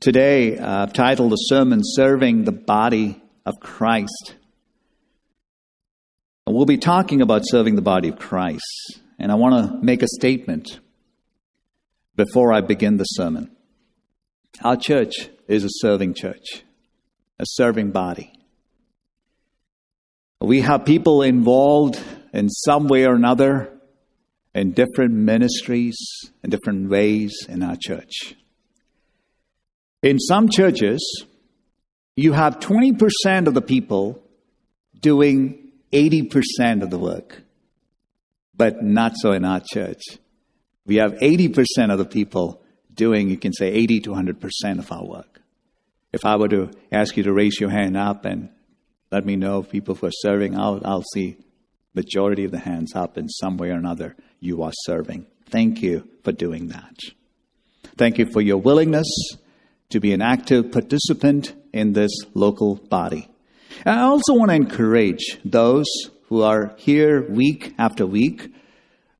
Today, uh, I've titled the sermon Serving the Body of Christ. And We'll be talking about serving the body of Christ. And I want to make a statement before I begin the sermon. Our church is a serving church, a serving body. We have people involved in some way or another in different ministries, in different ways in our church. In some churches, you have 20% of the people doing 80% of the work, but not so in our church. We have 80% of the people doing, you can say, 80 to 100% of our work. If I were to ask you to raise your hand up and let me know people who are serving, I'll, I'll see majority of the hands up in some way or another. You are serving. Thank you for doing that. Thank you for your willingness to be an active participant in this local body. And I also want to encourage those who are here week after week,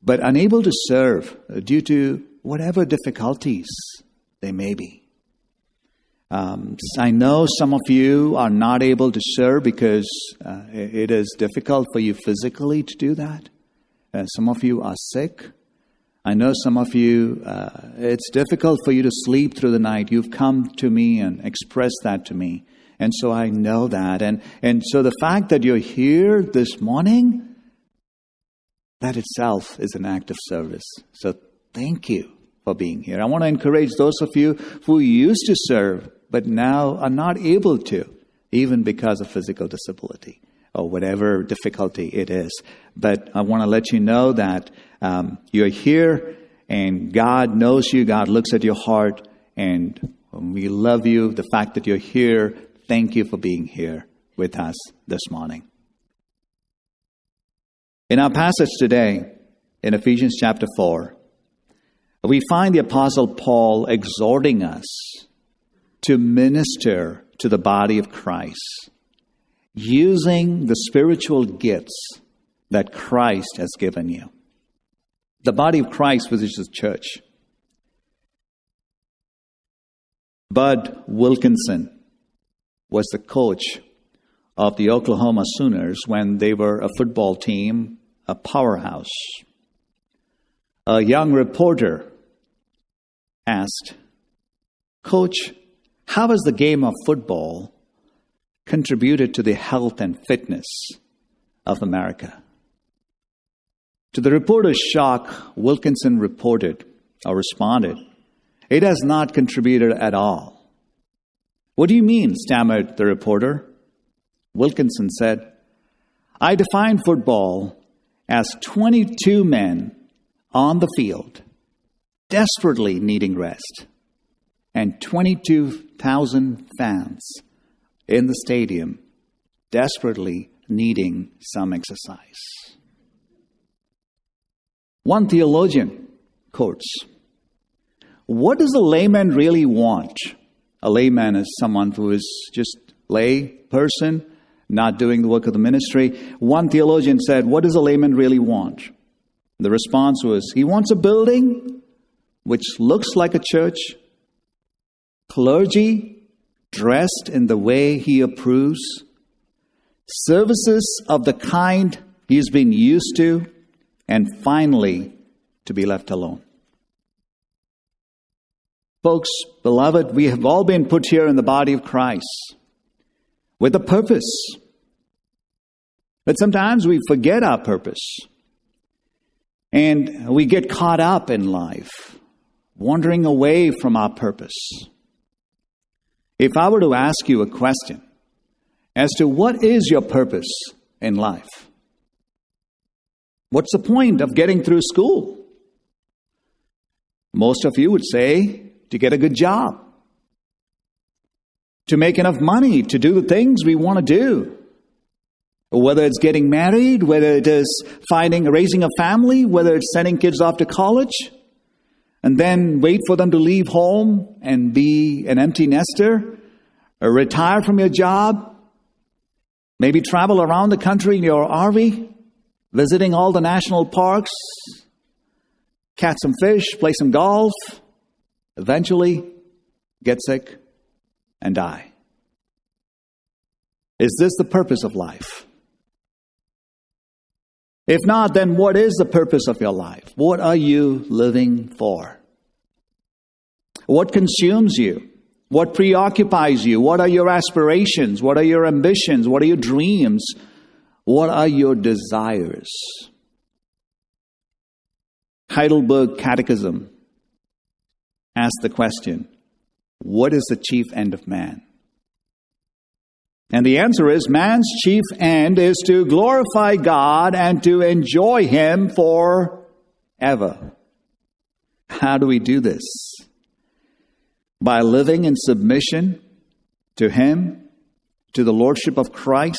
but unable to serve due to whatever difficulties they may be. Um, I know some of you are not able to serve because uh, it is difficult for you physically to do that. Uh, some of you are sick. I know some of you, uh, it's difficult for you to sleep through the night. You've come to me and expressed that to me. And so I know that. And, and so the fact that you're here this morning, that itself is an act of service. So thank you for being here. I want to encourage those of you who used to serve but now are not able to, even because of physical disability or whatever difficulty it is. But I want to let you know that um, you're here and God knows you, God looks at your heart, and we love you. The fact that you're here, thank you for being here with us this morning. In our passage today, in Ephesians chapter 4, we find the Apostle Paul exhorting us to minister to the body of Christ using the spiritual gifts that Christ has given you. The body of Christ, which is the church. Bud Wilkinson was the coach of the Oklahoma Sooners when they were a football team, a powerhouse. A young reporter asked, Coach, how is the game of football contributed to the health and fitness of America? To the reporter's shock, Wilkinson reported or responded, It has not contributed at all. What do you mean? stammered the reporter. Wilkinson said, I define football as 22 men on the field desperately needing rest and 22,000 fans in the stadium desperately needing some exercise. One theologian quotes What does a layman really want? A layman is someone who is just lay person, not doing the work of the ministry. One theologian said, What does a layman really want? The response was, He wants a building which looks like a church, clergy dressed in the way he approves, services of the kind he's been used to, and finally, to be left alone. Folks, beloved, we have all been put here in the body of Christ with a purpose. But sometimes we forget our purpose and we get caught up in life, wandering away from our purpose. If I were to ask you a question as to what is your purpose in life, what's the point of getting through school? Most of you would say to get a good job, to make enough money to do the things we want to do. Whether it's getting married, whether it is finding, raising a family, whether it's sending kids off to college, and then wait for them to leave home and be an empty nester, or retire from your job, maybe travel around the country in your RV, visiting all the national parks, catch some fish, play some golf, eventually get sick and die. Is this the purpose of life? If not, then what is the purpose of your life? What are you living for? What consumes you? What preoccupies you? What are your aspirations? What are your ambitions? What are your dreams? What are your desires? Heidelberg Catechism asks the question What is the chief end of man? And the answer is man's chief end is to glorify God and to enjoy Him forever. How do we do this? By living in submission to Him, to the Lordship of Christ,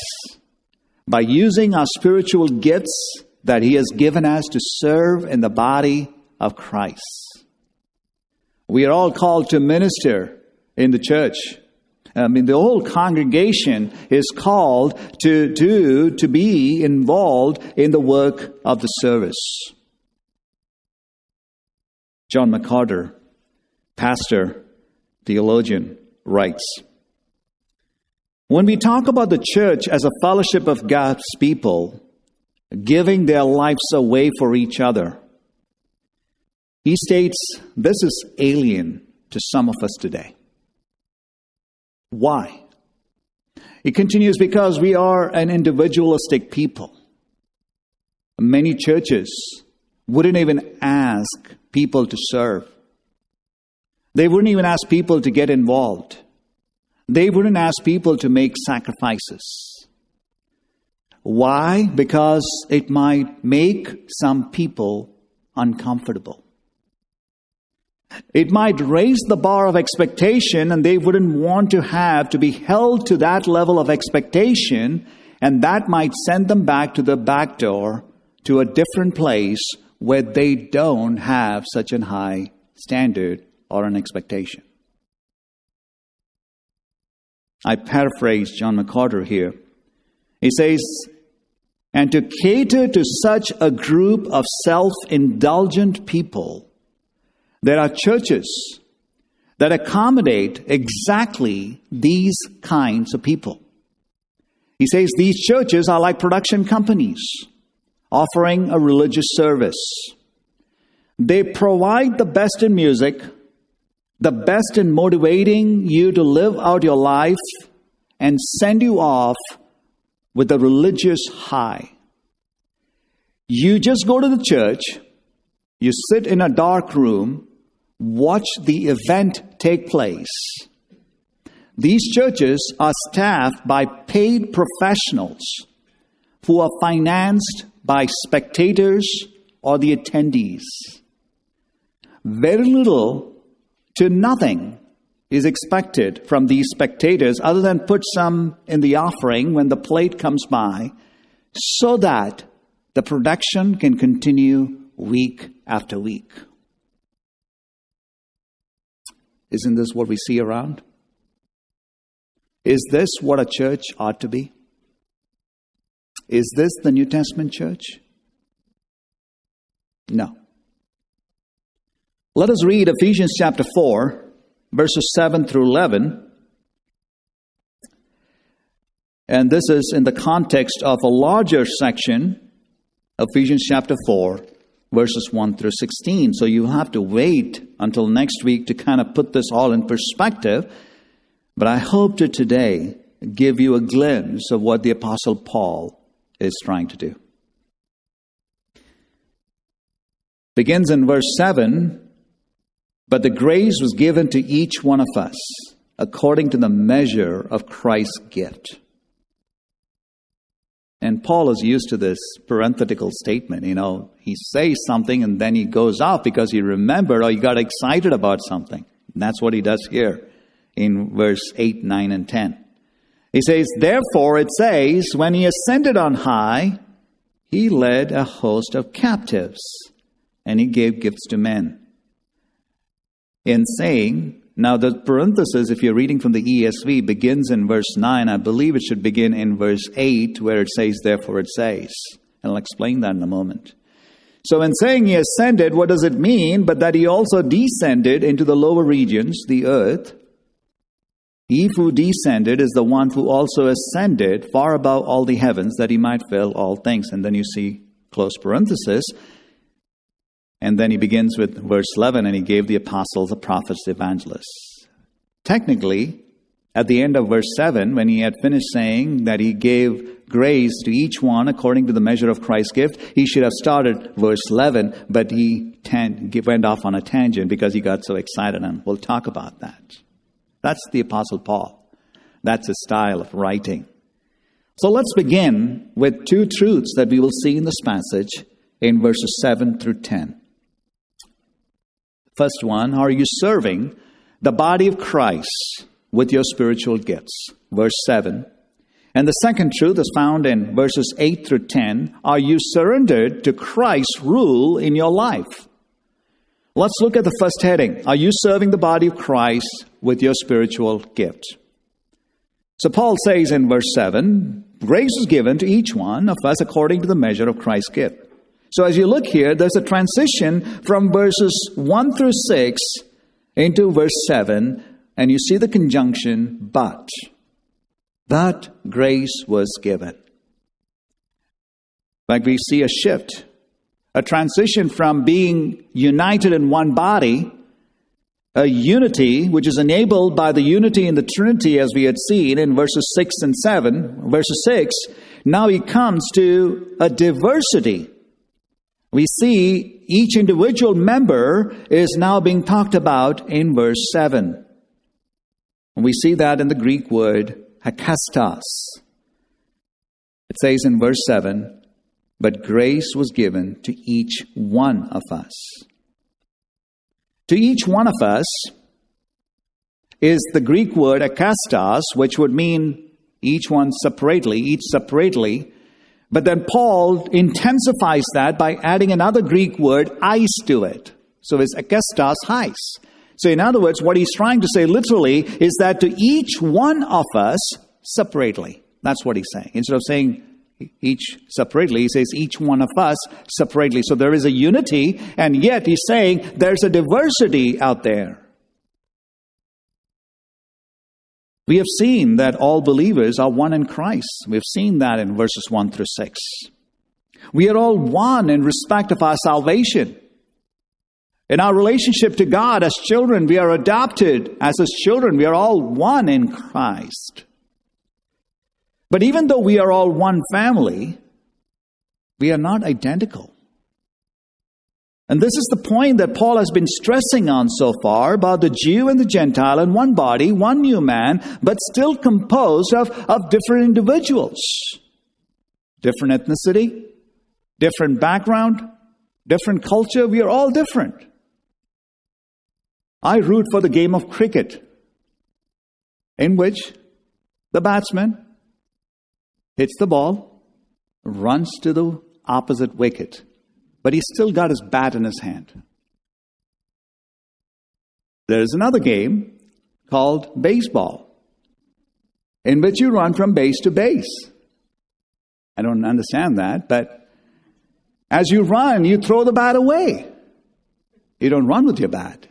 by using our spiritual gifts that He has given us to serve in the body of Christ. We are all called to minister in the church. I mean, the whole congregation is called to do, to be involved in the work of the service. John MacArthur, pastor, theologian, writes When we talk about the church as a fellowship of God's people, giving their lives away for each other, he states this is alien to some of us today. Why? He continues because we are an individualistic people. Many churches wouldn't even ask people to serve. They wouldn't even ask people to get involved. They wouldn't ask people to make sacrifices. Why? Because it might make some people uncomfortable. It might raise the bar of expectation, and they wouldn't want to have to be held to that level of expectation, and that might send them back to the back door to a different place where they don't have such a high standard or an expectation. I paraphrase John MacArthur here. He says, and to cater to such a group of self indulgent people there are churches that accommodate exactly these kinds of people. He says these churches are like production companies offering a religious service. They provide the best in music, the best in motivating you to live out your life, and send you off with a religious high. You just go to the church, you sit in a dark room, watch the event take place. These churches are staffed by paid professionals who are financed by spectators or the attendees. Very little to nothing is expected from these spectators other than put some in the offering when the plate comes by so that the production can continue week after week. Isn't this what we see around? Is this what a church ought to be? Is this the New Testament church? No. Let us read Ephesians chapter 4, verses 7 through 11. And this is in the context of a larger section, Ephesians chapter 4, verses 1 through 16. So you have to wait until next week to kind of put this all in perspective. But I hope to today give you a glimpse of what the Apostle Paul is trying to do. Begins in verse 7 But the grace was given to each one of us according to the measure of Christ's gift. And Paul is used to this parenthetical statement. You know, he says something and then he goes off because he remembered or he got excited about something. And that's what he does here in verse 8, 9, and 10. He says, Therefore it says, when he ascended on high, he led a host of captives and he gave gifts to men. In saying, now, the parenthesis, if you're reading from the ESV, begins in verse 9. I believe it should begin in verse 8, where it says, Therefore it says. And I'll explain that in a moment. So, in saying he ascended, what does it mean? But that he also descended into the lower regions, the earth. He who descended is the one who also ascended far above all the heavens that he might fill all things. And then you see close parenthesis. And then he begins with verse 11 and he gave the apostles, the prophets, the evangelists. Technically, at the end of verse 7, when he had finished saying that he gave grace to each one according to the measure of Christ's gift, he should have started verse 11, but he went off on a tangent because he got so excited, and we'll talk about that. That's the Apostle Paul. That's his style of writing. So let's begin with two truths that we will see in this passage in verses 7 through 10. First one, are you serving the body of Christ? with your spiritual gifts. Verse 7. And the second truth is found in verses 8 through 10. Are you surrendered to Christ's rule in your life? Let's look at the first heading. Are you serving the body of Christ with your spiritual gift? So Paul says in verse 7 grace is given to each one of us according to the measure of Christ's gift. So as you look here, there's a transition from verses 1 through 6 into verse 7 and you see the conjunction, but. But grace was given. Like we see a shift, a transition from being united in one body, a unity which is enabled by the unity in the Trinity, as we had seen in verses 6 and 7. Verses 6, now he comes to a diversity. We see each individual member is now being talked about in verse 7. And we see that in the Greek word hakastos. It says in verse 7 But grace was given to each one of us. To each one of us is the Greek word akastos, which would mean each one separately, each separately. But then Paul intensifies that by adding another Greek word, eis, to it. So it's akastos, heis. So, in other words, what he's trying to say literally is that to each one of us separately. That's what he's saying. Instead of saying each separately, he says each one of us separately. So there is a unity, and yet he's saying there's a diversity out there. We have seen that all believers are one in Christ. We've seen that in verses 1 through 6. We are all one in respect of our salvation. In our relationship to God as children, we are adopted as His children. We are all one in Christ. But even though we are all one family, we are not identical. And this is the point that Paul has been stressing on so far about the Jew and the Gentile in one body, one new man, but still composed of, of different individuals. Different ethnicity, different background, different culture. We are all different. I root for the game of cricket, in which the batsman hits the ball, runs to the opposite wicket, but he's still got his bat in his hand. There is another game called baseball, in which you run from base to base. I don't understand that, but as you run, you throw the bat away. You don't run with your bat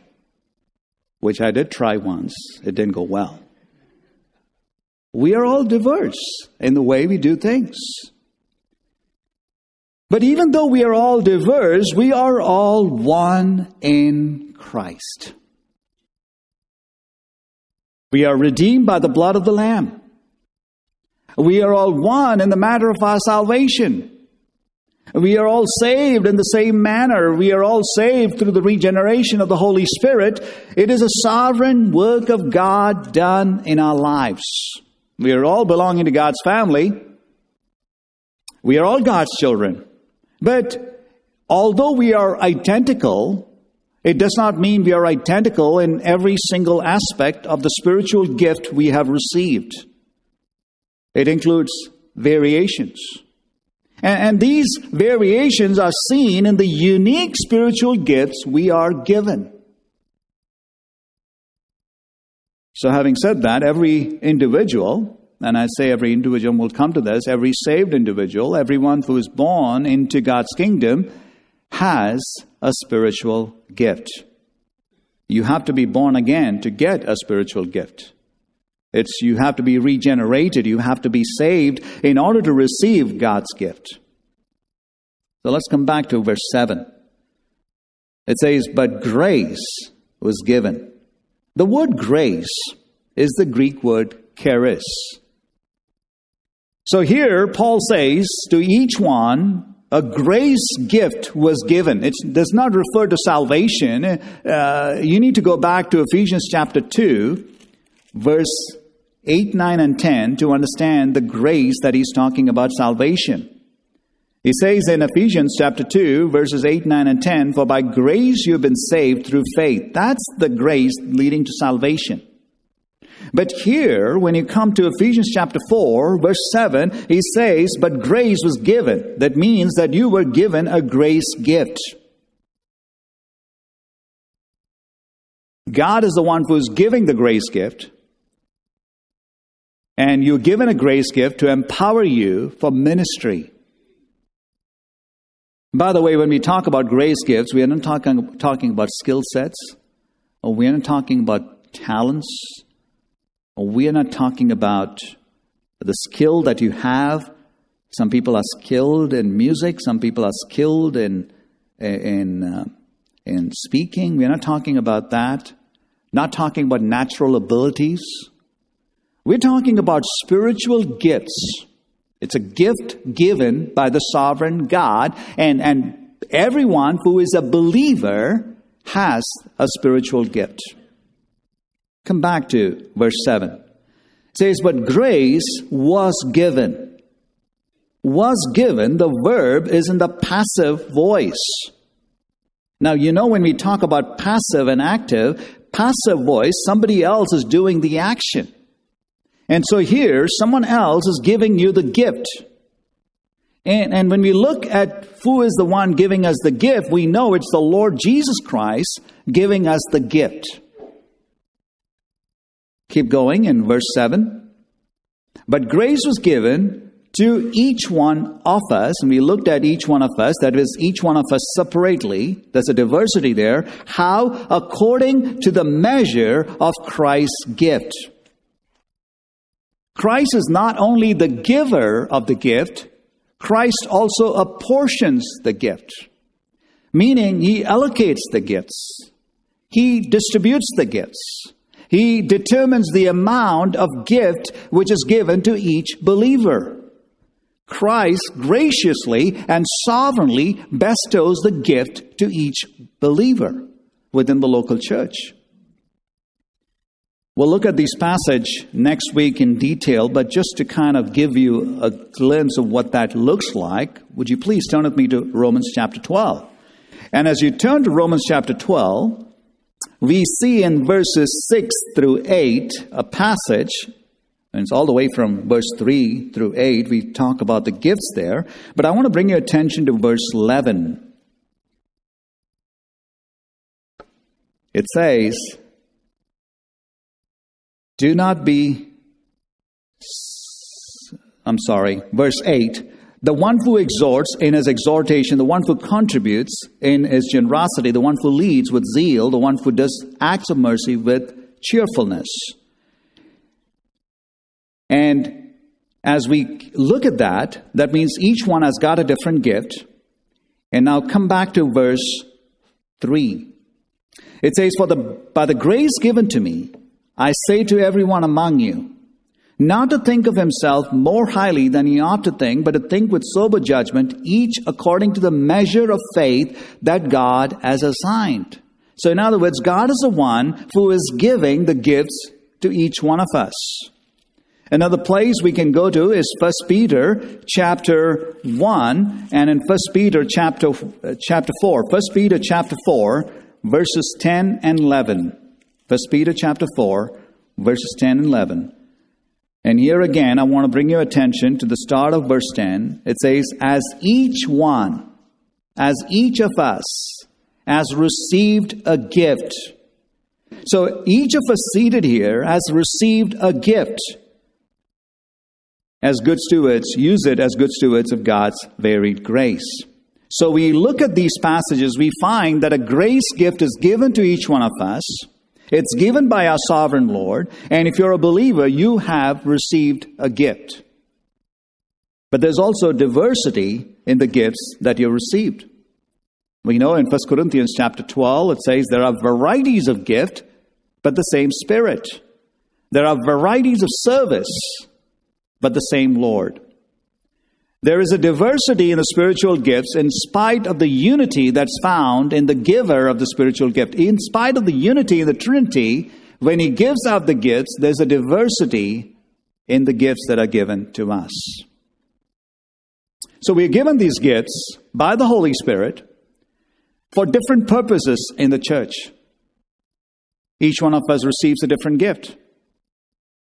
which I did try once. It didn't go well. We are all diverse in the way we do things. But even though we are all diverse, we are all one in Christ. We are redeemed by the blood of the Lamb. We are all one in the matter of our salvation. We are all saved in the same manner. We are all saved through the regeneration of the Holy Spirit. It is a sovereign work of God done in our lives. We are all belonging to God's family. We are all God's children. But although we are identical, it does not mean we are identical in every single aspect of the spiritual gift we have received. It includes variations. And, these variations are seen in the unique spiritual gifts we are given. So, having said that, every individual, and I say every individual will come to this, every saved individual, everyone who is born into God's kingdom has a spiritual gift. You have to be born again to get a spiritual gift. It's you have to be regenerated, you have to be saved in order to receive God's gift. So let's come back to verse 7. It says, But grace was given. The word grace is the Greek word charis. So here, Paul says to each one, a grace gift was given. It does not refer to salvation. Uh, you need to go back to Ephesians chapter 2, verse 8, 9, and 10 to understand the grace that he's talking about salvation. He says in Ephesians chapter 2, verses 8, 9, and 10, For by grace you've been saved through faith. That's the grace leading to salvation. But here, when you come to Ephesians chapter 4, verse 7, he says, But grace was given. That means that you were given a grace gift. God is the one who is giving the grace gift. And you're given a grace gift to empower you for ministry. By the way, when we talk about grace gifts, we are not talking, talking about skill sets, or we are not talking about talents, we are not talking about the skill that you have. Some people are skilled in music, some people are skilled in, in, uh, in speaking. We're not talking about that. Not talking about natural abilities. We're talking about spiritual gifts. It's a gift given by the sovereign God, and, and everyone who is a believer has a spiritual gift. Come back to verse 7. It says, But grace was given. Was given, the verb is in the passive voice. Now, you know, when we talk about passive and active, passive voice, somebody else is doing the action. And so here, someone else is giving you the gift. And, and when we look at who is the one giving us the gift, we know it's the Lord Jesus Christ giving us the gift. Keep going in verse 7. But grace was given to each one of us, and we looked at each one of us, that is, each one of us separately, there's a diversity there, how? According to the measure of Christ's gift. Christ is not only the giver of the gift, Christ also apportions the gift, meaning he allocates the gifts, he distributes the gifts, he determines the amount of gift which is given to each believer. Christ graciously and sovereignly bestows the gift to each believer within the local church. We'll look at this passage next week in detail, but just to kind of give you a glimpse of what that looks like, would you please turn with me to Romans chapter 12? And as you turn to Romans chapter 12, we see in verses 6 through 8 a passage, and it's all the way from verse 3 through 8. We talk about the gifts there, but I want to bring your attention to verse 11. It says, do not be, I'm sorry, verse 8. The one who exhorts in his exhortation, the one who contributes in his generosity, the one who leads with zeal, the one who does acts of mercy with cheerfulness. And as we look at that, that means each one has got a different gift. And now come back to verse 3. It says, For the by the grace given to me, I say to everyone among you, not to think of himself more highly than he ought to think, but to think with sober judgment, each according to the measure of faith that God has assigned. So, in other words, God is the one who is giving the gifts to each one of us. Another place we can go to is 1 Peter chapter 1 and in 1 Peter chapter, uh, chapter 4. 1 Peter chapter 4, verses 10 and 11. 1 Peter chapter 4, verses 10 and 11. And here again, I want to bring your attention to the start of verse 10. It says, As each one, as each of us has received a gift. So each of us seated here has received a gift. As good stewards, use it as good stewards of God's varied grace. So we look at these passages, we find that a grace gift is given to each one of us. It's given by our sovereign Lord, and if you're a believer, you have received a gift. But there's also diversity in the gifts that you received. We know in 1 Corinthians chapter 12, it says there are varieties of gift, but the same Spirit. There are varieties of service, but the same Lord. There is a diversity in the spiritual gifts in spite of the unity that's found in the giver of the spiritual gift. In spite of the unity in the Trinity, when He gives out the gifts, there's a diversity in the gifts that are given to us. So we are given these gifts by the Holy Spirit for different purposes in the church. Each one of us receives a different gift.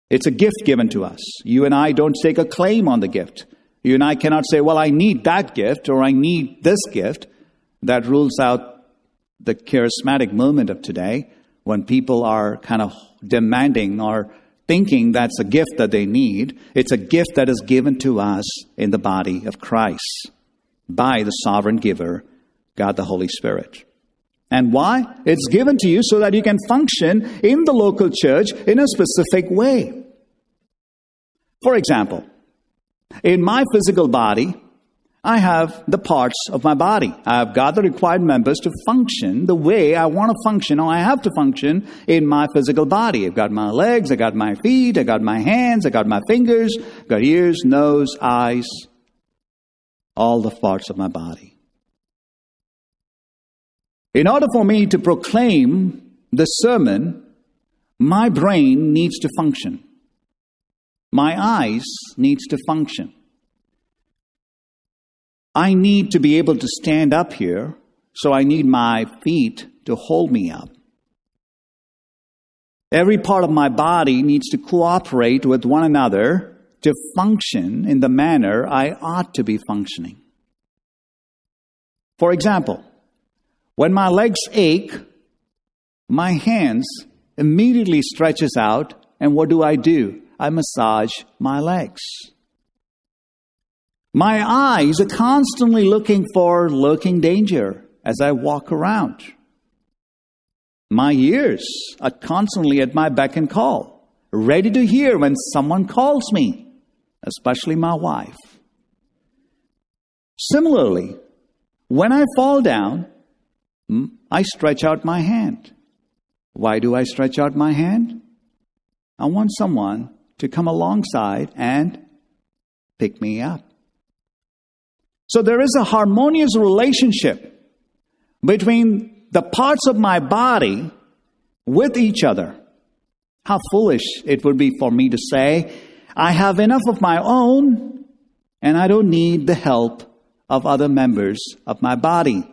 It's a gift given to us. You and I don't take a claim on the gift. You and I cannot say, well, I need that gift or I need this gift. That rules out the charismatic movement of today when people are kind of demanding or thinking that's a gift that they need. It's a gift that is given to us in the body of Christ by the sovereign giver, God the Holy Spirit. And why? It's given to you so that you can function in the local church in a specific way. For example, in my physical body, I have the parts of my body. I've got the required members to function the way I want to function or I have to function in my physical body. I've got my legs, I've got my feet, I've got my hands, I've got my fingers, I've got ears, nose, eyes, all the parts of my body. In order for me to proclaim the sermon, my brain needs to function. My eyes needs to function. I need to be able to stand up here, so I need my feet to hold me up. Every part of my body needs to cooperate with one another to function in the manner I ought to be functioning. For example, when my legs ache, my hands immediately stretches out and what do I do? I massage my legs. My eyes are constantly looking for lurking danger as I walk around. My ears are constantly at my beck and call, ready to hear when someone calls me, especially my wife. Similarly, when I fall down, I stretch out my hand. Why do I stretch out my hand? I want someone to come alongside and pick me up. So there is a harmonious relationship between the parts of my body with each other. How foolish it would be for me to say, I have enough of my own and I don't need the help of other members of my body.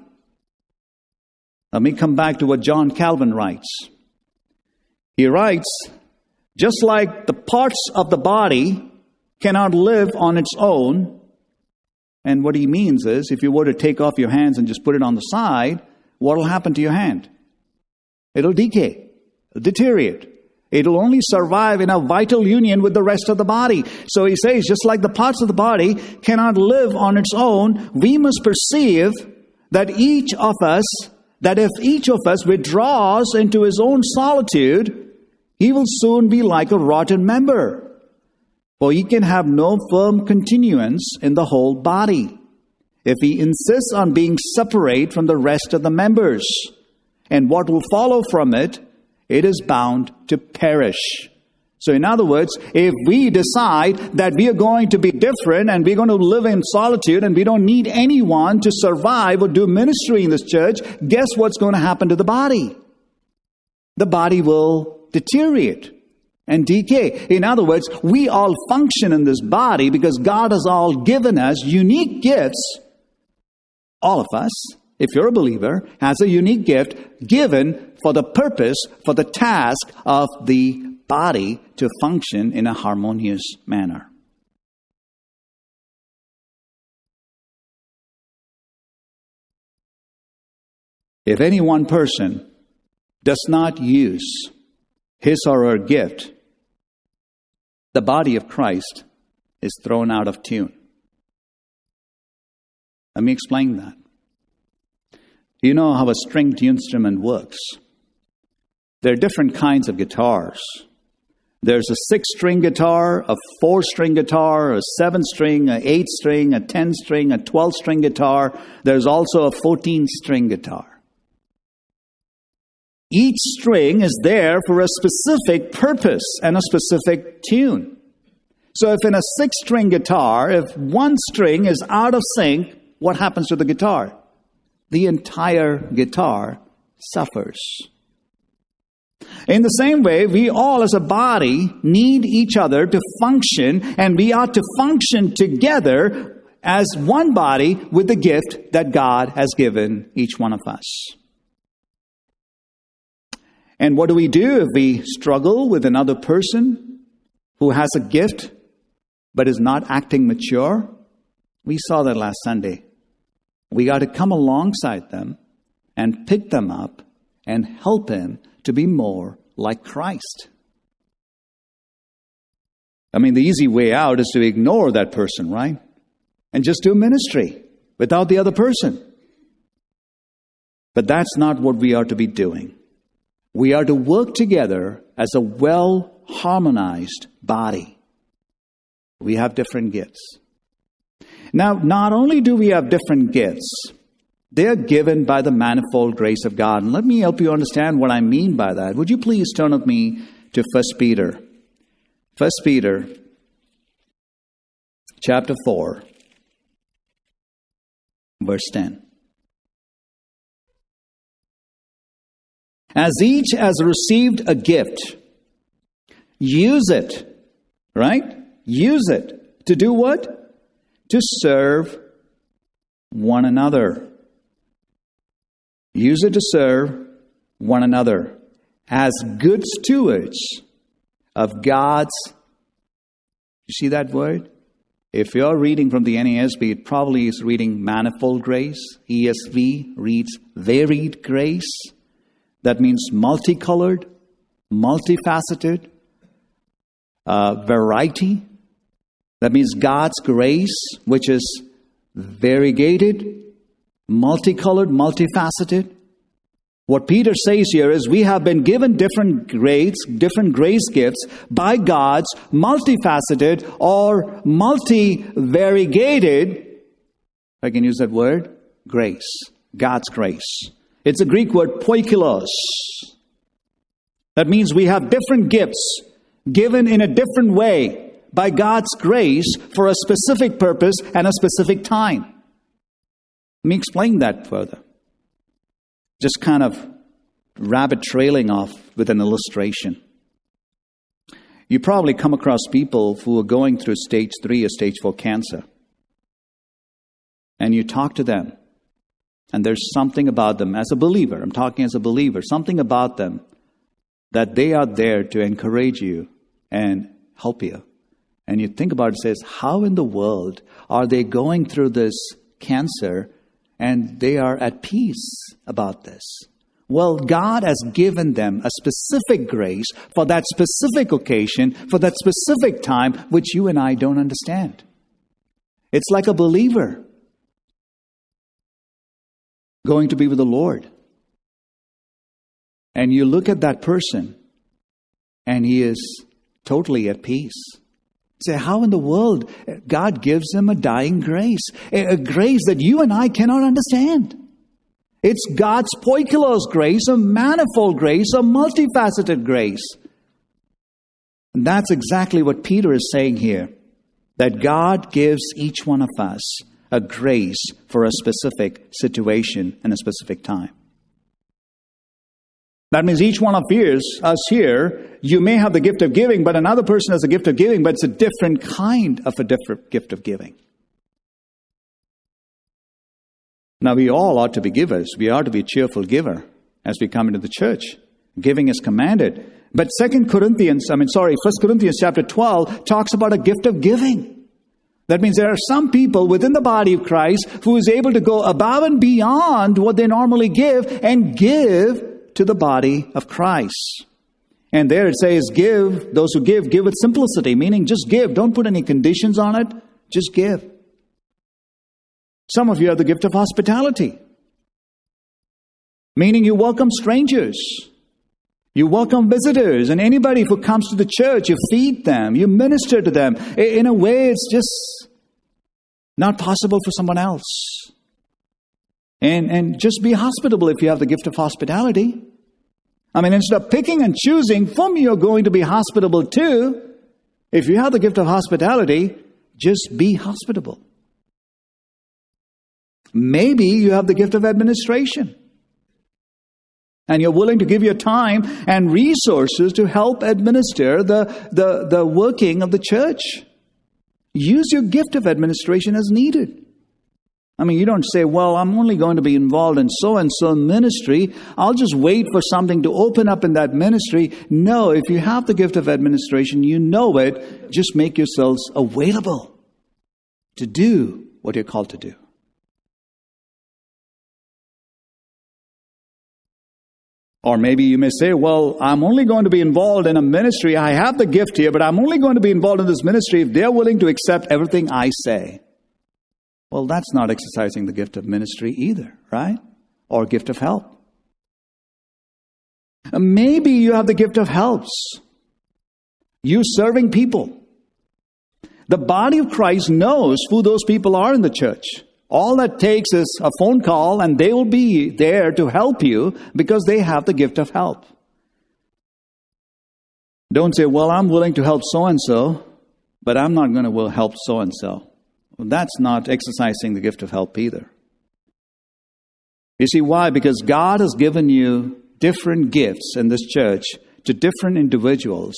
Let me come back to what John Calvin writes. He writes, just like the parts of the body cannot live on its own, and what he means is if you were to take off your hands and just put it on the side, what will happen to your hand? It'll decay, deteriorate. It'll only survive in a vital union with the rest of the body. So he says, just like the parts of the body cannot live on its own, we must perceive that each of us, that if each of us withdraws into his own solitude, he will soon be like a rotten member, for he can have no firm continuance in the whole body if he insists on being separate from the rest of the members. And what will follow from it, it is bound to perish. So, in other words, if we decide that we are going to be different and we're going to live in solitude and we don't need anyone to survive or do ministry in this church, guess what's going to happen to the body? The body will deteriorate and decay. In other words, we all function in this body because God has all given us unique gifts. All of us, if you're a believer, has a unique gift given for the purpose, for the task of the body to function in a harmonious manner. If any one person does not use his or her gift, the body of Christ is thrown out of tune. Let me explain that. You know how a stringed instrument works. there are different kinds of guitars. There's a six string guitar, a four string guitar, a seven string, a eight string, a 10 string, a 12 string guitar. There's also a 14 string guitar. Each string is there for a specific purpose and a specific tune. So if in a six string guitar, if one string is out of sync, what happens to the guitar? The entire guitar suffers. In the same way, we all as a body need each other to function, and we ought to function together as one body with the gift that God has given each one of us. And what do we do if we struggle with another person who has a gift but is not acting mature? We saw that last Sunday. We got to come alongside them and pick them up and help them to be more like Christ. I mean, the easy way out is to ignore that person, right? And just do ministry without the other person. But that's not what we are to be doing. We are to work together as a well harmonized body. We have different gifts. Now, not only do we have different gifts, they are given by the manifold grace of God. And let me help you understand what I mean by that. Would you please turn with me to 1 Peter? 1 Peter chapter 4, verse 10. As each has received a gift, use it, right? Use it to do what? To serve one another. Use it to serve one another as good stewards of God's. You see that word? If you're reading from the NASB, it probably is reading manifold grace. ESV reads varied grace. That means multicolored, multifaceted, uh, variety. That means God's grace, which is variegated, multicolored, multifaceted. What Peter says here is we have been given different grades, different grace gifts by God's multifaceted or multivariegated, if I can use that word, grace, God's grace. It's a Greek word poikilos. That means we have different gifts given in a different way by God's grace for a specific purpose and a specific time. Let me explain that further. Just kind of rabbit trailing off with an illustration. You probably come across people who are going through stage three or stage four cancer. And you talk to them and there's something about them, as a believer, I'm talking as a believer, something about them that they are there to encourage you and help you. And you think about it, says, how in the world are they going through this cancer and they are at peace about this? Well, God has given them a specific grace for that specific occasion, for that specific time, which you and I don't understand. It's like a believer going to be with the Lord. And you look at that person, and he is totally at peace. Say, how in the world God gives him a dying grace, a grace that you and I cannot understand. It's God's poikilos grace, a manifold grace, a multifaceted grace. And that's exactly what Peter is saying here that God gives each one of us a grace for a specific situation and a specific time. That means each one of yours, us here, you may have the gift of giving, but another person has a gift of giving, but it's a different kind of a different gift of giving. Now, we all ought to be givers. We are to be cheerful giver as we come into the church. Giving is commanded. But Second Corinthians, I mean, sorry, First Corinthians chapter 12 talks about a gift of giving. That means there are some people within the body of Christ who is able to go above and beyond what they normally give and give to the body of Christ. And there it says, give, those who give, give with simplicity, meaning just give. Don't put any conditions on it, just give. Some of you have the gift of hospitality, meaning you welcome strangers. You welcome visitors and anybody who comes to the church, you feed them, you minister to them. In a way, it's just not possible for someone else. And, and just be hospitable if you have the gift of hospitality. I mean, instead of picking and choosing whom you're going to be hospitable to, if you have the gift of hospitality, just be hospitable. Maybe you have the gift of administration. And you're willing to give your time and resources to help administer the, the, the working of the church. Use your gift of administration as needed. I mean, you don't say, well, I'm only going to be involved in so and so ministry. I'll just wait for something to open up in that ministry. No, if you have the gift of administration, you know it, just make yourselves available to do what you're called to do. Or maybe you may say, well, I'm only going to be involved in a ministry. I have the gift here, but I'm only going to be involved in this ministry if they're willing to accept everything I say. Well, that's not exercising the gift of ministry either, right? Or gift of help. Uh, maybe you have the gift of helps. You serving people. The body of Christ knows who those people are in the church. All that takes is a phone call, and they will be there to help you because they have the gift of help. Don't say, Well, I'm willing to help so and so, but I'm not going to help so and so. That's not exercising the gift of help either. You see why? Because God has given you different gifts in this church to different individuals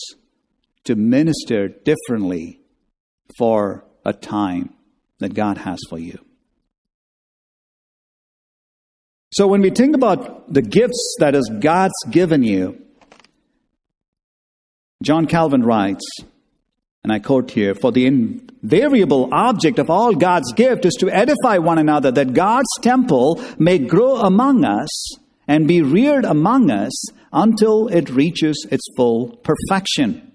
to minister differently for a time that God has for you. So when we think about the gifts that is God's given you, John Calvin writes, and I quote here, for the invariable object of all God's gift is to edify one another, that God's temple may grow among us and be reared among us until it reaches its full perfection.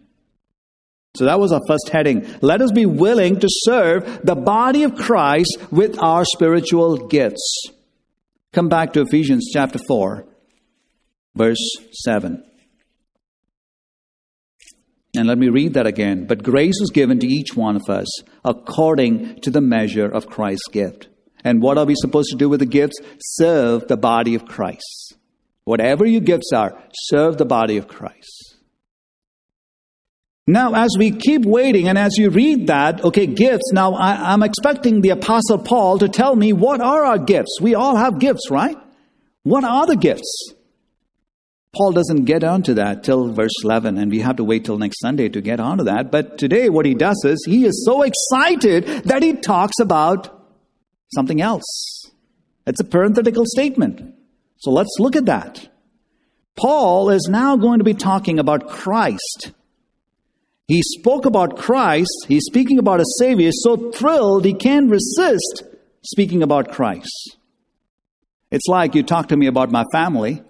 So that was our first heading. Let us be willing to serve the body of Christ with our spiritual gifts. Come back to Ephesians chapter 4, verse 7. And let me read that again. But grace is given to each one of us according to the measure of Christ's gift. And what are we supposed to do with the gifts? Serve the body of Christ. Whatever your gifts are, serve the body of Christ. Now, as we keep waiting and as you read that, okay, gifts, now I, am expecting the Apostle Paul to tell me what are our gifts. We all have gifts, right? What are the gifts? Paul doesn't get onto that till verse 11, and we have to wait till next Sunday to get onto that. But today, what he does is he is so excited that he talks about something else. It's a parenthetical statement. So let's look at that. Paul is now going to be talking about Christ. He spoke about Christ. He's speaking about a Savior. So thrilled he can't resist speaking about Christ. It's like you talk to me about my family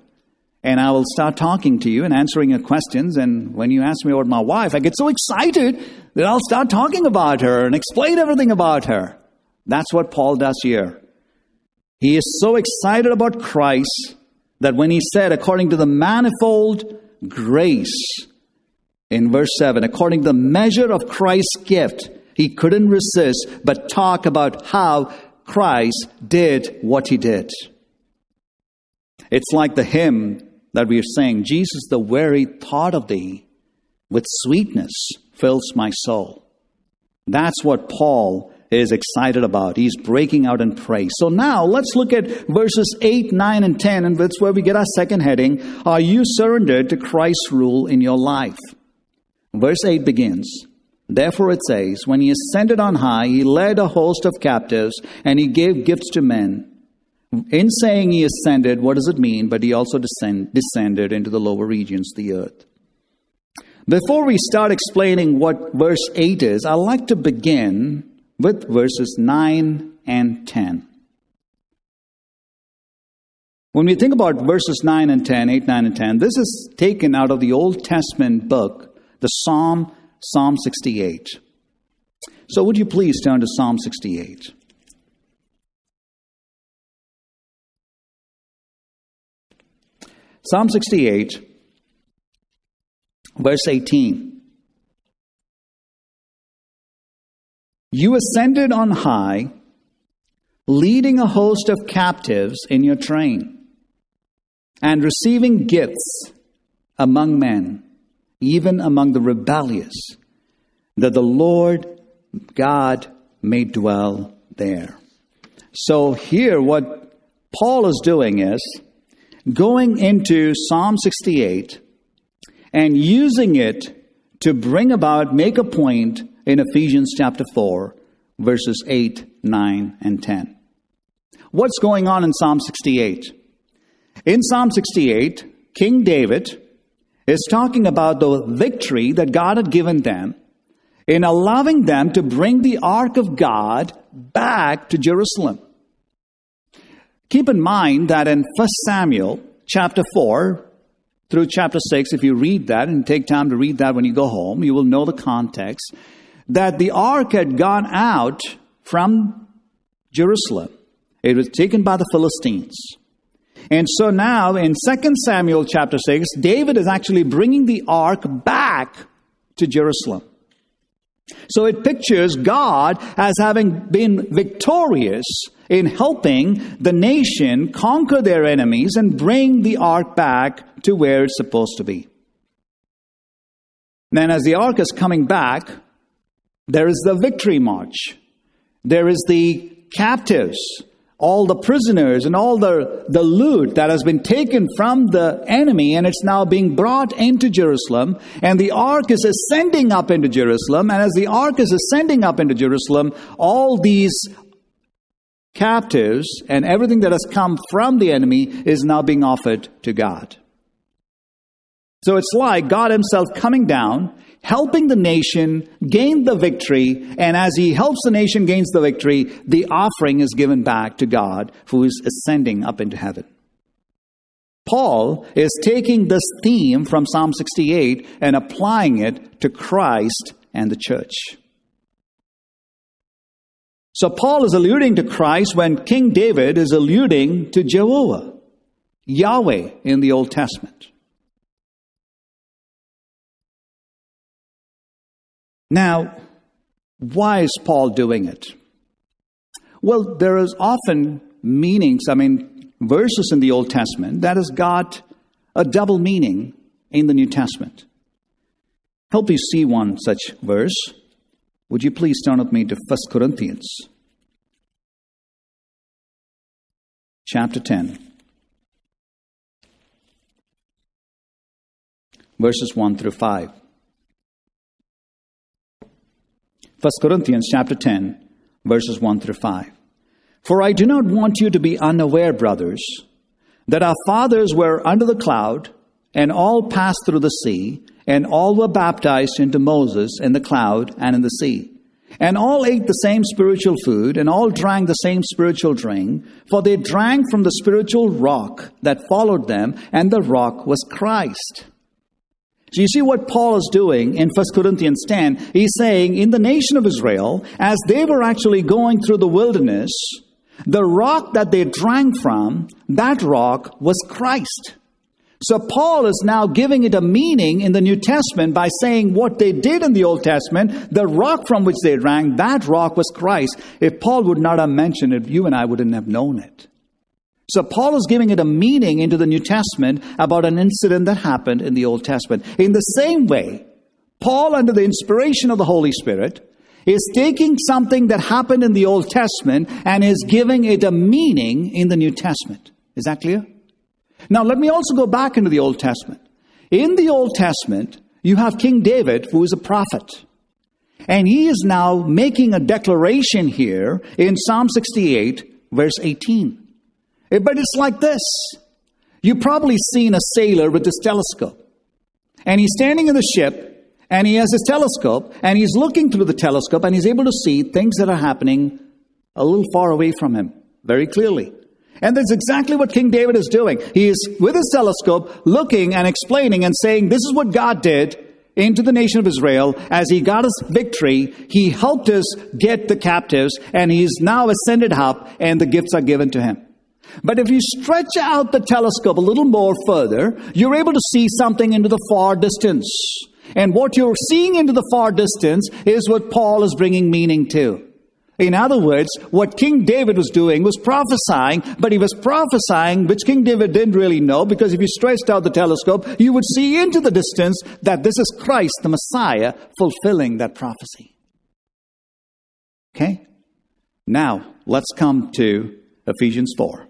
and I will start talking to you and answering your questions. And when you ask me about my wife, I get so excited that I'll start talking about her and explain everything about her. That's what Paul does here. He is so excited about Christ that when he said, according to the manifold grace, in verse 7, according to the measure of Christ's gift, he couldn't resist but talk about how Christ did what he did. It's like the hymn that we are saying, Jesus, the very thought of thee with sweetness fills my soul. That's what Paul is excited about. He's breaking out in praise. So now let's look at verses 8, 9, and 10, and that's where we get our second heading. Are you surrendered to Christ's rule in your life? Verse 8 begins. Therefore it says, When he ascended on high, he led a host of captives, and he gave gifts to men. In saying he ascended, what does it mean? But he also descend, descended into the lower regions, the earth. Before we start explaining what verse 8 is, I'd like to begin with verses 9 and 10. When we think about verses 9 and 10, 8, 9, and 10, this is taken out of the Old Testament book, the Psalm, Psalm 68. So would you please turn to Psalm 68? Psalm 68, Verse 18 You ascended on high, leading a host of captives in your train, and receiving gifts among men, even among the rebellious, that the Lord God may dwell there. So, here, what Paul is doing is going into Psalm 68 and using it to bring about, make a point in Ephesians chapter 4, verses 8, 9, and 10. What's going on in Psalm 68? In Psalm 68, King David is talking about the victory that God had given them in allowing them to bring the ark of God back to Jerusalem. Keep in mind that in 1 Samuel chapter 4 through chapter 6, if you read that and take time to read that when you go home, you will know the context that the ark had gone out from Jerusalem. It was taken by the Philistines. And so now in 2 Samuel chapter 6, David is actually bringing the ark back to Jerusalem. So it pictures God as having been victorious in helping the nation conquer their enemies and bring the ark back to where it's supposed to be. Then, as the ark is coming back, there is the victory march. There is the captives, all the prisoners, and all the, the loot that has been taken from the enemy, and it's now being brought into Jerusalem. And the ark is ascending up into Jerusalem. And as the ark is ascending up into Jerusalem, all these captives and everything that has come from the enemy is now being offered to God. So it's like God Himself coming down helping the nation gain the victory. And as he helps the nation gains the victory, the offering is given back to God who is ascending up into heaven. Paul is taking this theme from Psalm 68 and applying it to Christ and the church. So Paul is alluding to Christ when King David is alluding to Jehovah, Yahweh in the Old Testament. Now, why is Paul doing it? Well, there is often meanings, I mean, verses in the Old Testament that has got a double meaning in the New Testament. Help you see one such verse. Would you please turn with me to 1 Corinthians chapter 10, verses 1 through 5. 1 Corinthians chapter 10, verses 1 through 5. For I do not want you to be unaware, brothers, that our fathers were under the cloud, and all passed through the sea, and all were baptized into Moses in the cloud and in the sea. And all ate the same spiritual food, and all drank the same spiritual drink, for they drank from the spiritual rock that followed them, and the rock was Christ. So you see what Paul is doing in 1 Corinthians 10? He's saying in the nation of Israel, as they were actually going through the wilderness, the rock that they drank from, that rock was Christ. So Paul is now giving it a meaning in the New Testament by saying what they did in the Old Testament, the rock from which they drank, that rock was Christ. If Paul would not have mentioned it, you and I wouldn't have known it. So Paul is giving it a meaning into the New Testament about an incident that happened in the Old Testament. In the same way, Paul, under the inspiration of the Holy Spirit, is taking something that happened in the Old Testament and is giving it a meaning in the New Testament. Is that clear? Now, let me also go back into the Old Testament. In the Old Testament, you have King David, who is a prophet. And he is now making a declaration here in Psalm 68, verse 18. Eh, but it's like this. You've probably seen a sailor with his telescope. And he's standing in the ship and he has his telescope and he's looking through the telescope and he's able to see things that are happening a little far away from him very clearly. And that's exactly what King David is doing. He is with his telescope looking and explaining and saying, This is what God did into the nation of Israel. As he got us victory, he helped us get the captives and he's now ascended up and the gifts are given to him. But if you stretch out the telescope a little more further, you're able to see something into the far distance. And what you're seeing into the far distance is what Paul is bringing meaning to. In other words, what King David was doing was prophesying, but he was prophesying which King David didn't really know because if you stretched out the telescope, you would see into the distance that this is Christ, the Messiah, fulfilling that prophecy. Okay? Now, let's come to Ephesians 4.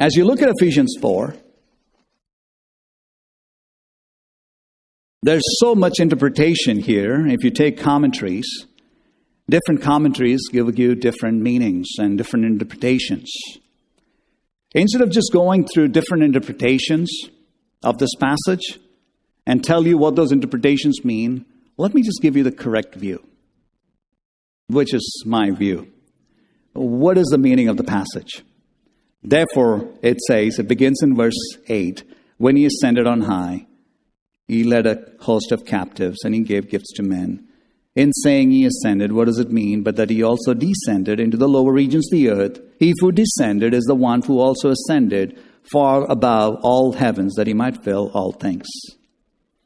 As you look at Ephesians 4, there's so much interpretation here. If you take commentaries, different commentaries give you different meanings and different interpretations. Instead of just going through different interpretations of this passage and tell you what those interpretations mean, let me just give you the correct view, which is my view. What is the meaning of the passage? Therefore, it says, it begins in verse 8 when he ascended on high, he led a host of captives and he gave gifts to men. In saying he ascended, what does it mean? But that he also descended into the lower regions of the earth. He who descended is the one who also ascended far above all heavens that he might fill all things.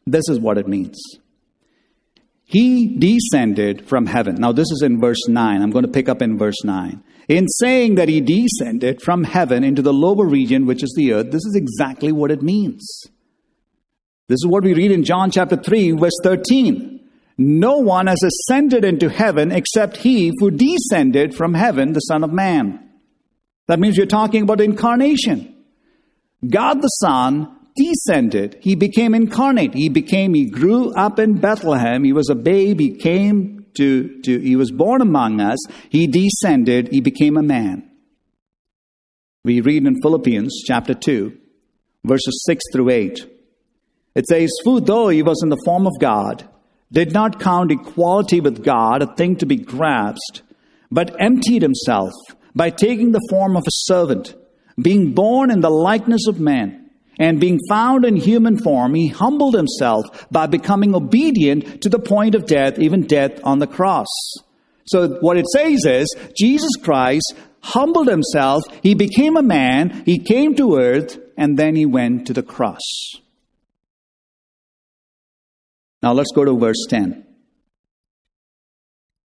This is what it means. He descended from heaven. Now, this is in verse 9. I'm going to pick up in verse 9. In saying that he descended from heaven into the lower region, which is the earth, this is exactly what it means. This is what we read in John chapter 3, verse 13. No one has ascended into heaven except he who descended from heaven, the Son of Man. That means you're talking about incarnation. God the Son descended. He became incarnate. He became, he grew up in Bethlehem. He was a babe. He came to, to, he was born among us. He descended. He became a man. We read in Philippians chapter 2, verses 6 through 8. It says, Who though he was in the form of God, did not count equality with God a thing to be grasped, but emptied himself by taking the form of a servant, being born in the likeness of man and being found in human form, he humbled himself by becoming obedient to the point of death, even death on the cross. So what it says is, Jesus Christ humbled himself, he became a man, he came to earth, and then he went to the cross. Now let's go to verse 10.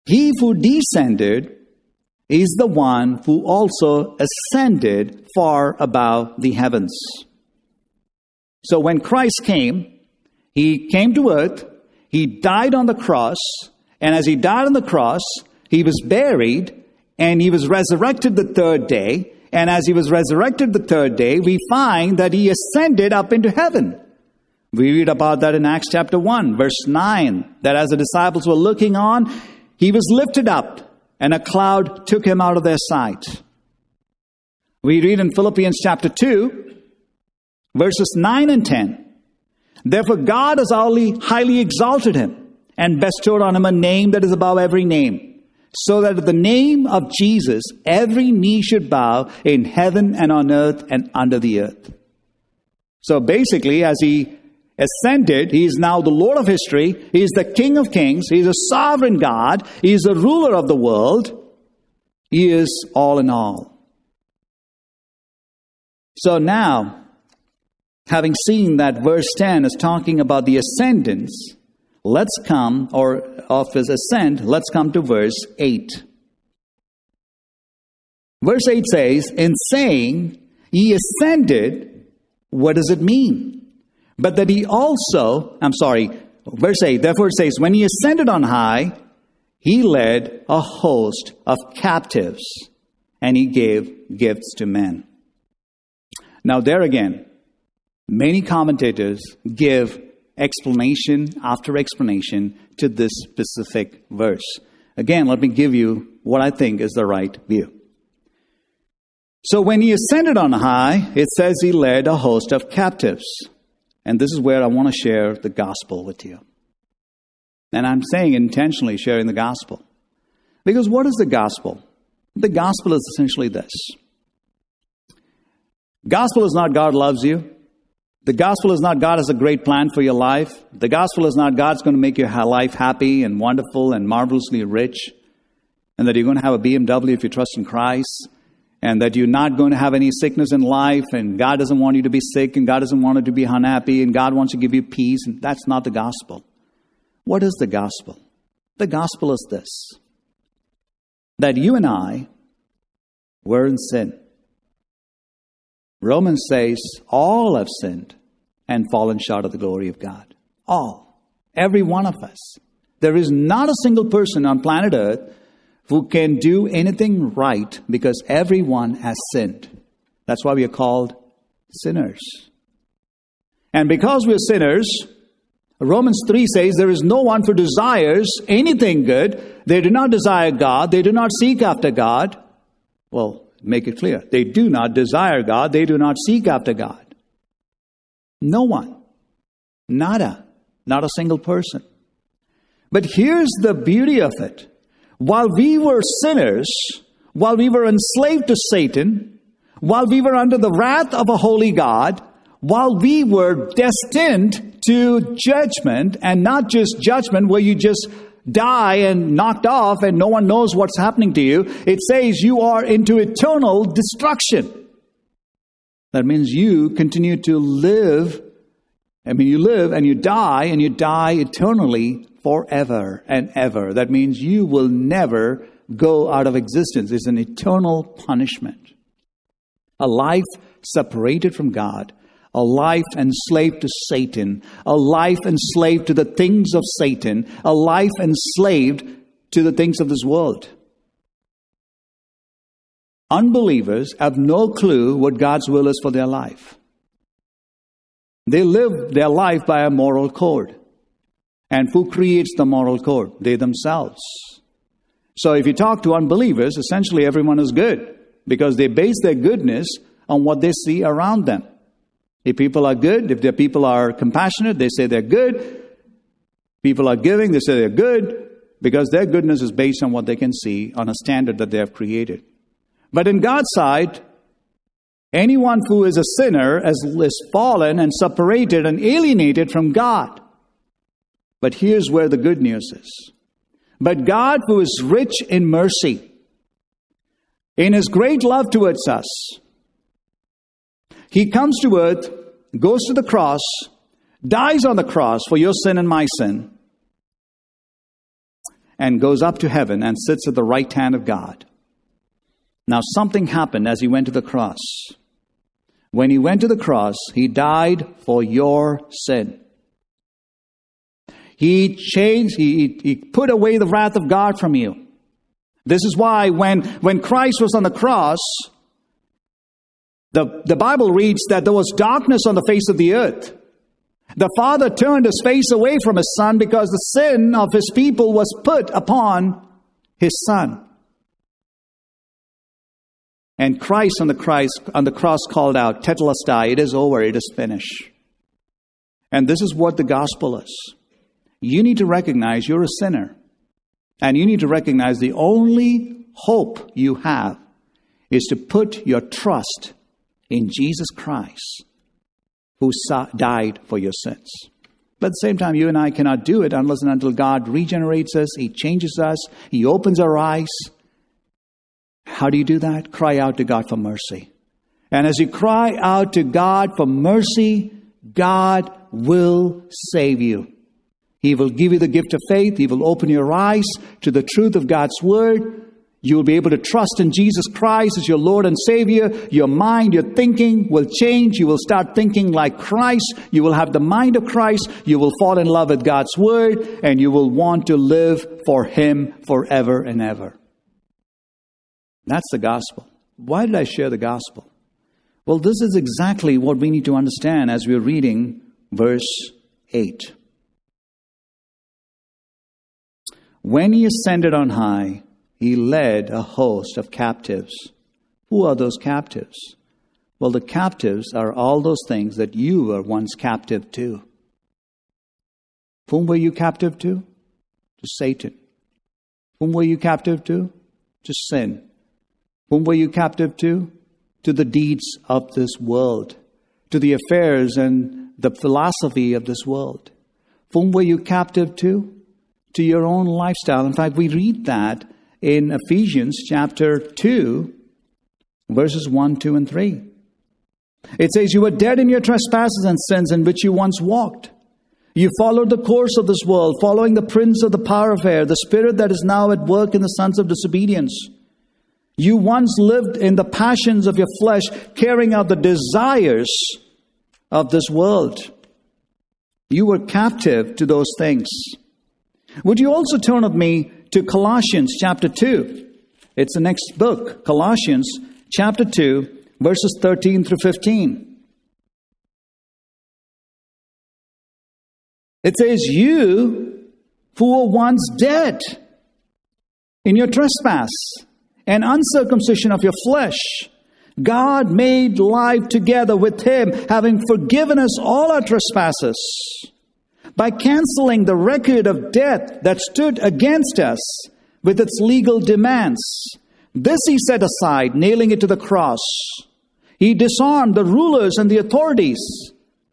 He who descended is the one who also ascended far above the heavens. So when Christ came, he came to earth, he died on the cross, and as he died on the cross, he was buried, and he was resurrected the third day. And as he was resurrected the third day, we find that he ascended up into heaven. We read about that in Acts chapter 1, verse 9, that as the disciples were looking on, he was lifted up, and a cloud took him out of their sight. We read in Philippians chapter 2, verses 9 and 10. Therefore, God has highly exalted him and bestowed on him a name that is above every name, so that at the name of Jesus every knee should bow in heaven and on earth and under the earth. So basically, as he ascended, he is now the Lord of history, he is the King of kings, he is a sovereign God, he is the ruler of the world, he is all in all. So now, having seen that verse 10 is talking about the ascendance, let's come, or of his ascent, let's come to verse 8. Verse 8 says, In saying, He ascended, what does it mean? But that He also, I'm sorry, verse 8, therefore it says, When He ascended on high, He led a host of captives, and He gave gifts to men. Now, there again, Many commentators give explanation after explanation to this specific verse. Again, let me give you what I think is the right view. So when he ascended on high, it says he led a host of captives. And this is where I want to share the gospel with you. And I'm saying intentionally sharing the gospel. Because what is the gospel? The gospel is essentially this. Gospel is not God loves you. The gospel is not God has a great plan for your life. The gospel is not God's going to make your life happy and wonderful and marvelously rich, and that you're going to have a BMW if you trust in Christ. and that you're not going to have any sickness in life, and God doesn't want you to be sick, and God doesn't want you to be unhappy, and God wants to give you peace. And that's not the gospel. What is the gospel? The gospel is this that you and I were in sin. Romans says all have sinned and fallen short of the glory of God. All. Every one of us. There is not a single person on planet Earth who can do anything right because everyone has sinned. That's why we are called sinners. And because we're sinners, Romans 3 says there is no one who desires anything good. They do not desire God. They do not seek after God. Well, make it clear. They do not desire God. They do not seek after God. No one. Nada. Not a single person. But here's the beauty of it. While we were sinners, while we were enslaved to Satan, while we were under the wrath of a holy God, while we were destined to judgment, and not just judgment where you just die and knocked off and no one knows what's happening to you, it says you are into eternal destruction. That means you continue to live. I mean, you live and you die and you die eternally forever and ever. That means you will never go out of existence. It's an eternal punishment. A life separated from God, a life enslaved to Satan, a life enslaved to the things of Satan, a life enslaved to the things of this world. Unbelievers have no clue what God's will is for their life. They live their life by a moral code. And who creates the moral code? They themselves. So if you talk to unbelievers, essentially everyone is good because they base their goodness on what they see around them. If people are good, if their people are compassionate, they say they're good. People are giving, they say they're good because their goodness is based on what they can see on a standard that they have created. But in God's sight, anyone who is a sinner is fallen and separated and alienated from God. But here's where the good news is. But God, who is rich in mercy, in his great love towards us, he comes to earth, goes to the cross, dies on the cross for your sin and my sin, and goes up to heaven and sits at the right hand of God. Now, something happened as he went to the cross. When he went to the cross, he died for your sin. He changed, he, he put away the wrath of God from you. This is why when, when Christ was on the cross, the, the Bible reads that there was darkness on the face of the earth. The Father turned his face away from his Son because the sin of his people was put upon his Son. And Christ on the, Christ, on the cross called out, Tetelestai, it is over, it is finished. And this is what the gospel is you need to recognize you're a sinner. And you need to recognize the only hope you have is to put your trust in Jesus Christ, who died for your sins. But at the same time, you and I cannot do it unless and until God regenerates us, He changes us, He opens our eyes. How do you do that? Cry out to God for mercy. And as you cry out to God for mercy, God will save you. He will give you the gift of faith. He will open your eyes to the truth of God's word. You will be able to trust in Jesus Christ as your Lord and Savior. Your mind, your thinking will change. You will start thinking like Christ. You will have the mind of Christ. You will fall in love with God's Word and you will want to live for Him forever and ever. That's the gospel. Why did I share the gospel? Well, this is exactly what we need to understand as we're reading verse 8. When he ascended on high, he led a host of captives. Who are those captives? Well, the captives are all those things that you were once captive to. Whom were you captive to? To Satan. Whom were you captive to? To sin. Whom were you captive to? To the deeds of this world, to the affairs and the philosophy of this world. Whom were you captive to? to your own lifestyle. In fact, we read that in Ephesians chapter 2 verses 1, 2, and 3. It says, You were dead in your trespasses and sins in which you once walked. You followed the course of this world, following the prince of the power of air, the spirit that is now at work in the sons of disobedience. You once lived in the passions of your flesh, carrying out the desires of this world. You were captive to those things. Would you also turn with me to Colossians chapter 2? It's the next book, Colossians chapter 2, verses 13 through 15. It says, You who were once dead in your trespass and uncircumcision of your flesh, God made life together with Him, having forgiven us all our trespasses by canceling the record of debt that stood against us with its legal demands. This He set aside, nailing it to the cross. He disarmed the rulers and the authorities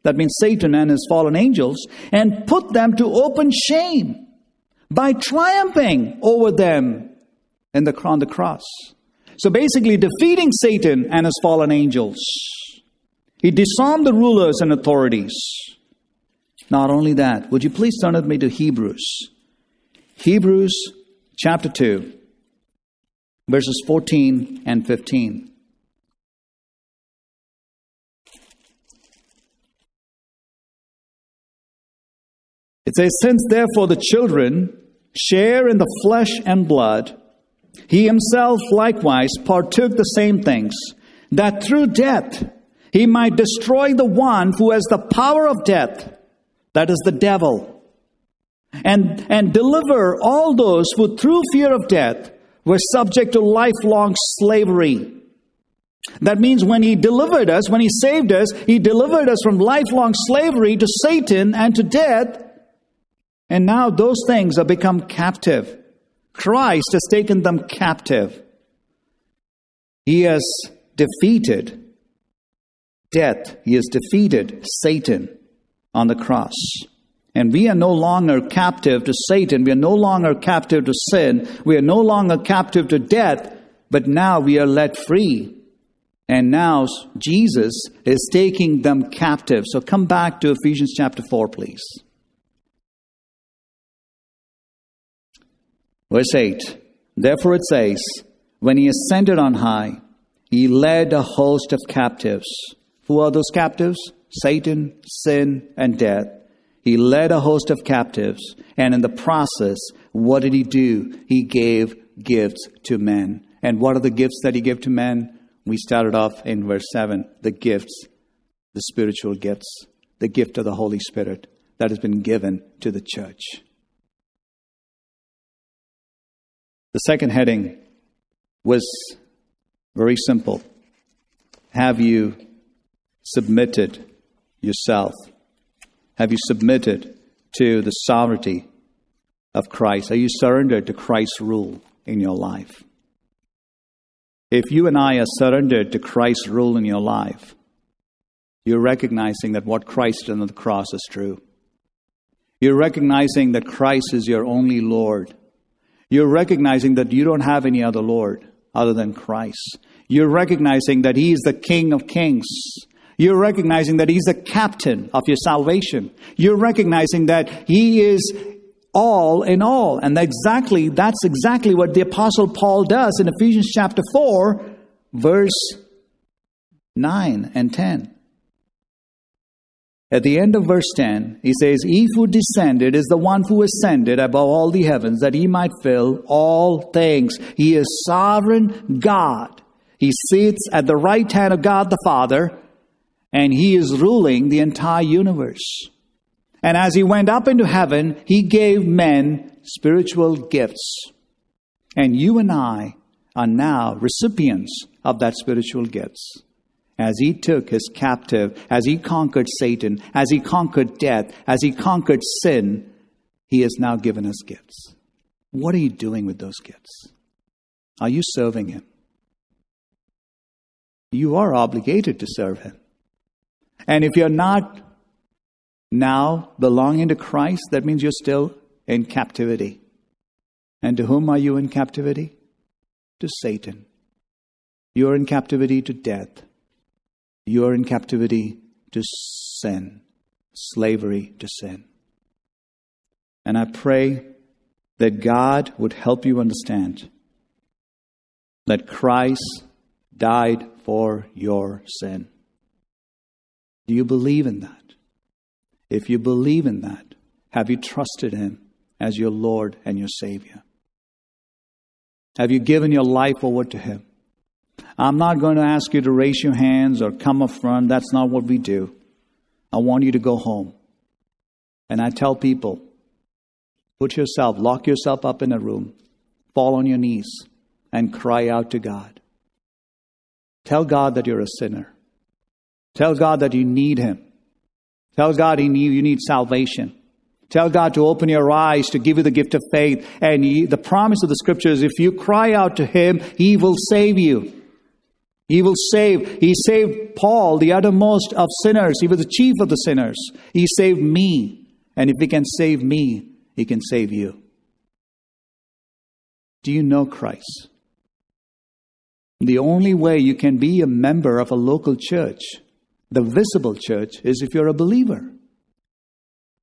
that means Satan and his fallen angels, and put them to open shame by triumphing over them in the, on the cross. So basically, defeating Satan and his fallen angels. He disarmed the rulers and authorities. Not only that, would you please turn with me to Hebrews? Hebrews chapter 2, verses 14 and 15. It says, Since therefore the children share in the flesh and blood, he himself likewise partook the same things, that through death he might destroy the one who has the power of death, that is the devil, and, and deliver all those who through fear of death were subject to lifelong slavery. That means when he delivered us, when he saved us, he delivered us from lifelong slavery to Satan and to death and now those things have become captive. Christ has taken them captive. He has defeated death. He has defeated Satan on the cross. And we are no longer captive to Satan. We are no longer captive to sin. We are no longer captive to death, but now we are let free. And now Jesus is taking them captive. So come back to Ephesians chapter 4, please. Verse 8 Therefore it says, When he ascended on high, he led a host of captives. Who are those captives? Satan, sin, and death. He led a host of captives, and in the process, what did he do? He gave gifts to men. And what are the gifts that he gave to men? We started off in verse 7 the gifts, the spiritual gifts, the gift of the Holy Spirit that has been given to the church. The second heading was very simple. Have you submitted yourself? Have you submitted to the sovereignty of Christ? Are you surrendered to Christ's rule in your life? If you and I are surrendered to Christ's rule in your life, you're recognizing that what Christ did on the cross is true. You're recognizing that Christ is your only Lord you're recognizing that you don't have any other Lord other than Christ. You're recognizing that He is the King of Kings. You're recognizing that He's the captain of your salvation. You're recognizing that He is all in all. And exactly, that's exactly what the Apostle Paul does in Ephesians chapter 4, verse 9 and 10. At the end of verse 10, he says, He who descended is the one who ascended above all the heavens, that he might fill all things. He is sovereign God. He sits at the right hand of God the Father, and he is ruling the entire universe. And as he went up into heaven, he gave men spiritual gifts. And you and I are now recipients of that spiritual gifts as he took his captive, as he conquered Satan, as he conquered death, as he conquered sin, he has now given us gifts. What are you doing with those gifts? Are you serving him? You are obligated to serve him. And if you're not now belonging to Christ, that means you're still in captivity. And to whom are you in captivity? To Satan. You are in captivity to death. You are in captivity to sin, slavery to sin. And I pray that God would help you understand that Christ died for your sin. Do you believe in that? If you believe in that, have you trusted Him as your Lord and your Savior? Have you given your life over to Him? I'm not going to ask you to raise your hands or come up front. That's not what we do. I want you to go home. And I tell people, put yourself, lock yourself up in a room, fall on your knees, and cry out to God. Tell God that you're a sinner. Tell God that you need Him. Tell God he need, you need salvation. Tell God to open your eyes, to give you the gift of faith. And he, the promise of the scriptures, if you cry out to Him, He will save you. He will save. He saved Paul, the uttermost of sinners. He was the chief of the sinners. He saved me. And if He can save me, He can save you. Do you know Christ? The only way you can be a member of a local church, the visible church, is if you're a believer.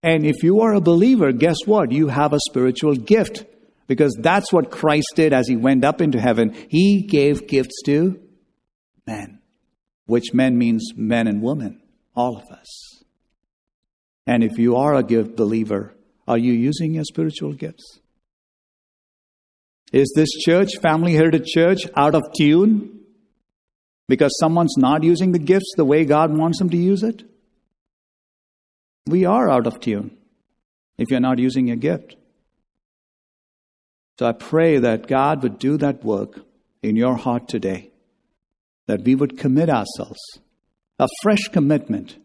And if you are a believer, guess what? You have a spiritual gift because that's what Christ did as he went up into heaven. He gave gifts to men, which men means men and women, all of us. And if you are a gift believer, are you using your spiritual gifts? Is this church, Family Heritage Church, out of tune because someone's not using the gifts the way God wants them to use it? We are out of tune if you're not using your gift. So I pray that God would do that work in your heart today, that we would commit ourselves, a fresh commitment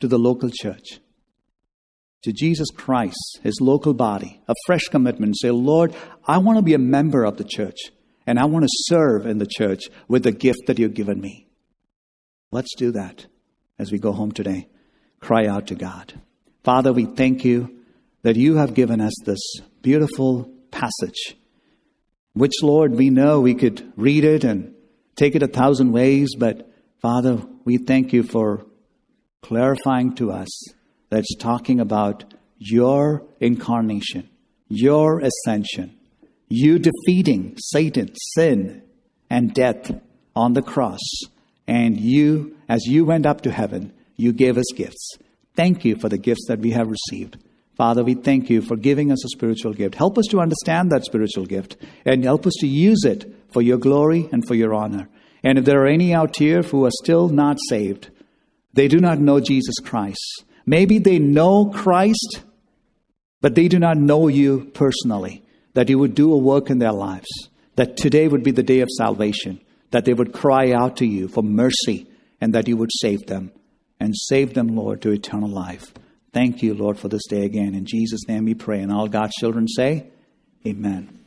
to the local church to Jesus Christ, his local body, a fresh commitment. Say, Lord, I want to be a member of the church and I want to serve in the church with the gift that you've given me. Let's do that as we go home today. Cry out to God. Father, we thank you that you have given us this beautiful passage, which, Lord, we know we could read it and take it a thousand ways, but Father, we thank you for clarifying to us that's talking about your incarnation, your ascension, you defeating Satan, sin, and death on the cross. And you, as you went up to heaven, you gave us gifts. Thank you for the gifts that we have received. Father, we thank you for giving us a spiritual gift. Help us to understand that spiritual gift and help us to use it for your glory and for your honor. And if there are any out here who are still not saved, they do not know Jesus Christ. Maybe they know Christ, but they do not know you personally, that you would do a work in their lives, that today would be the day of salvation, that they would cry out to you for mercy, and that you would save them, and save them, Lord, to eternal life. Thank you, Lord, for this day again. In Jesus' name we pray. And all God's children say, Amen.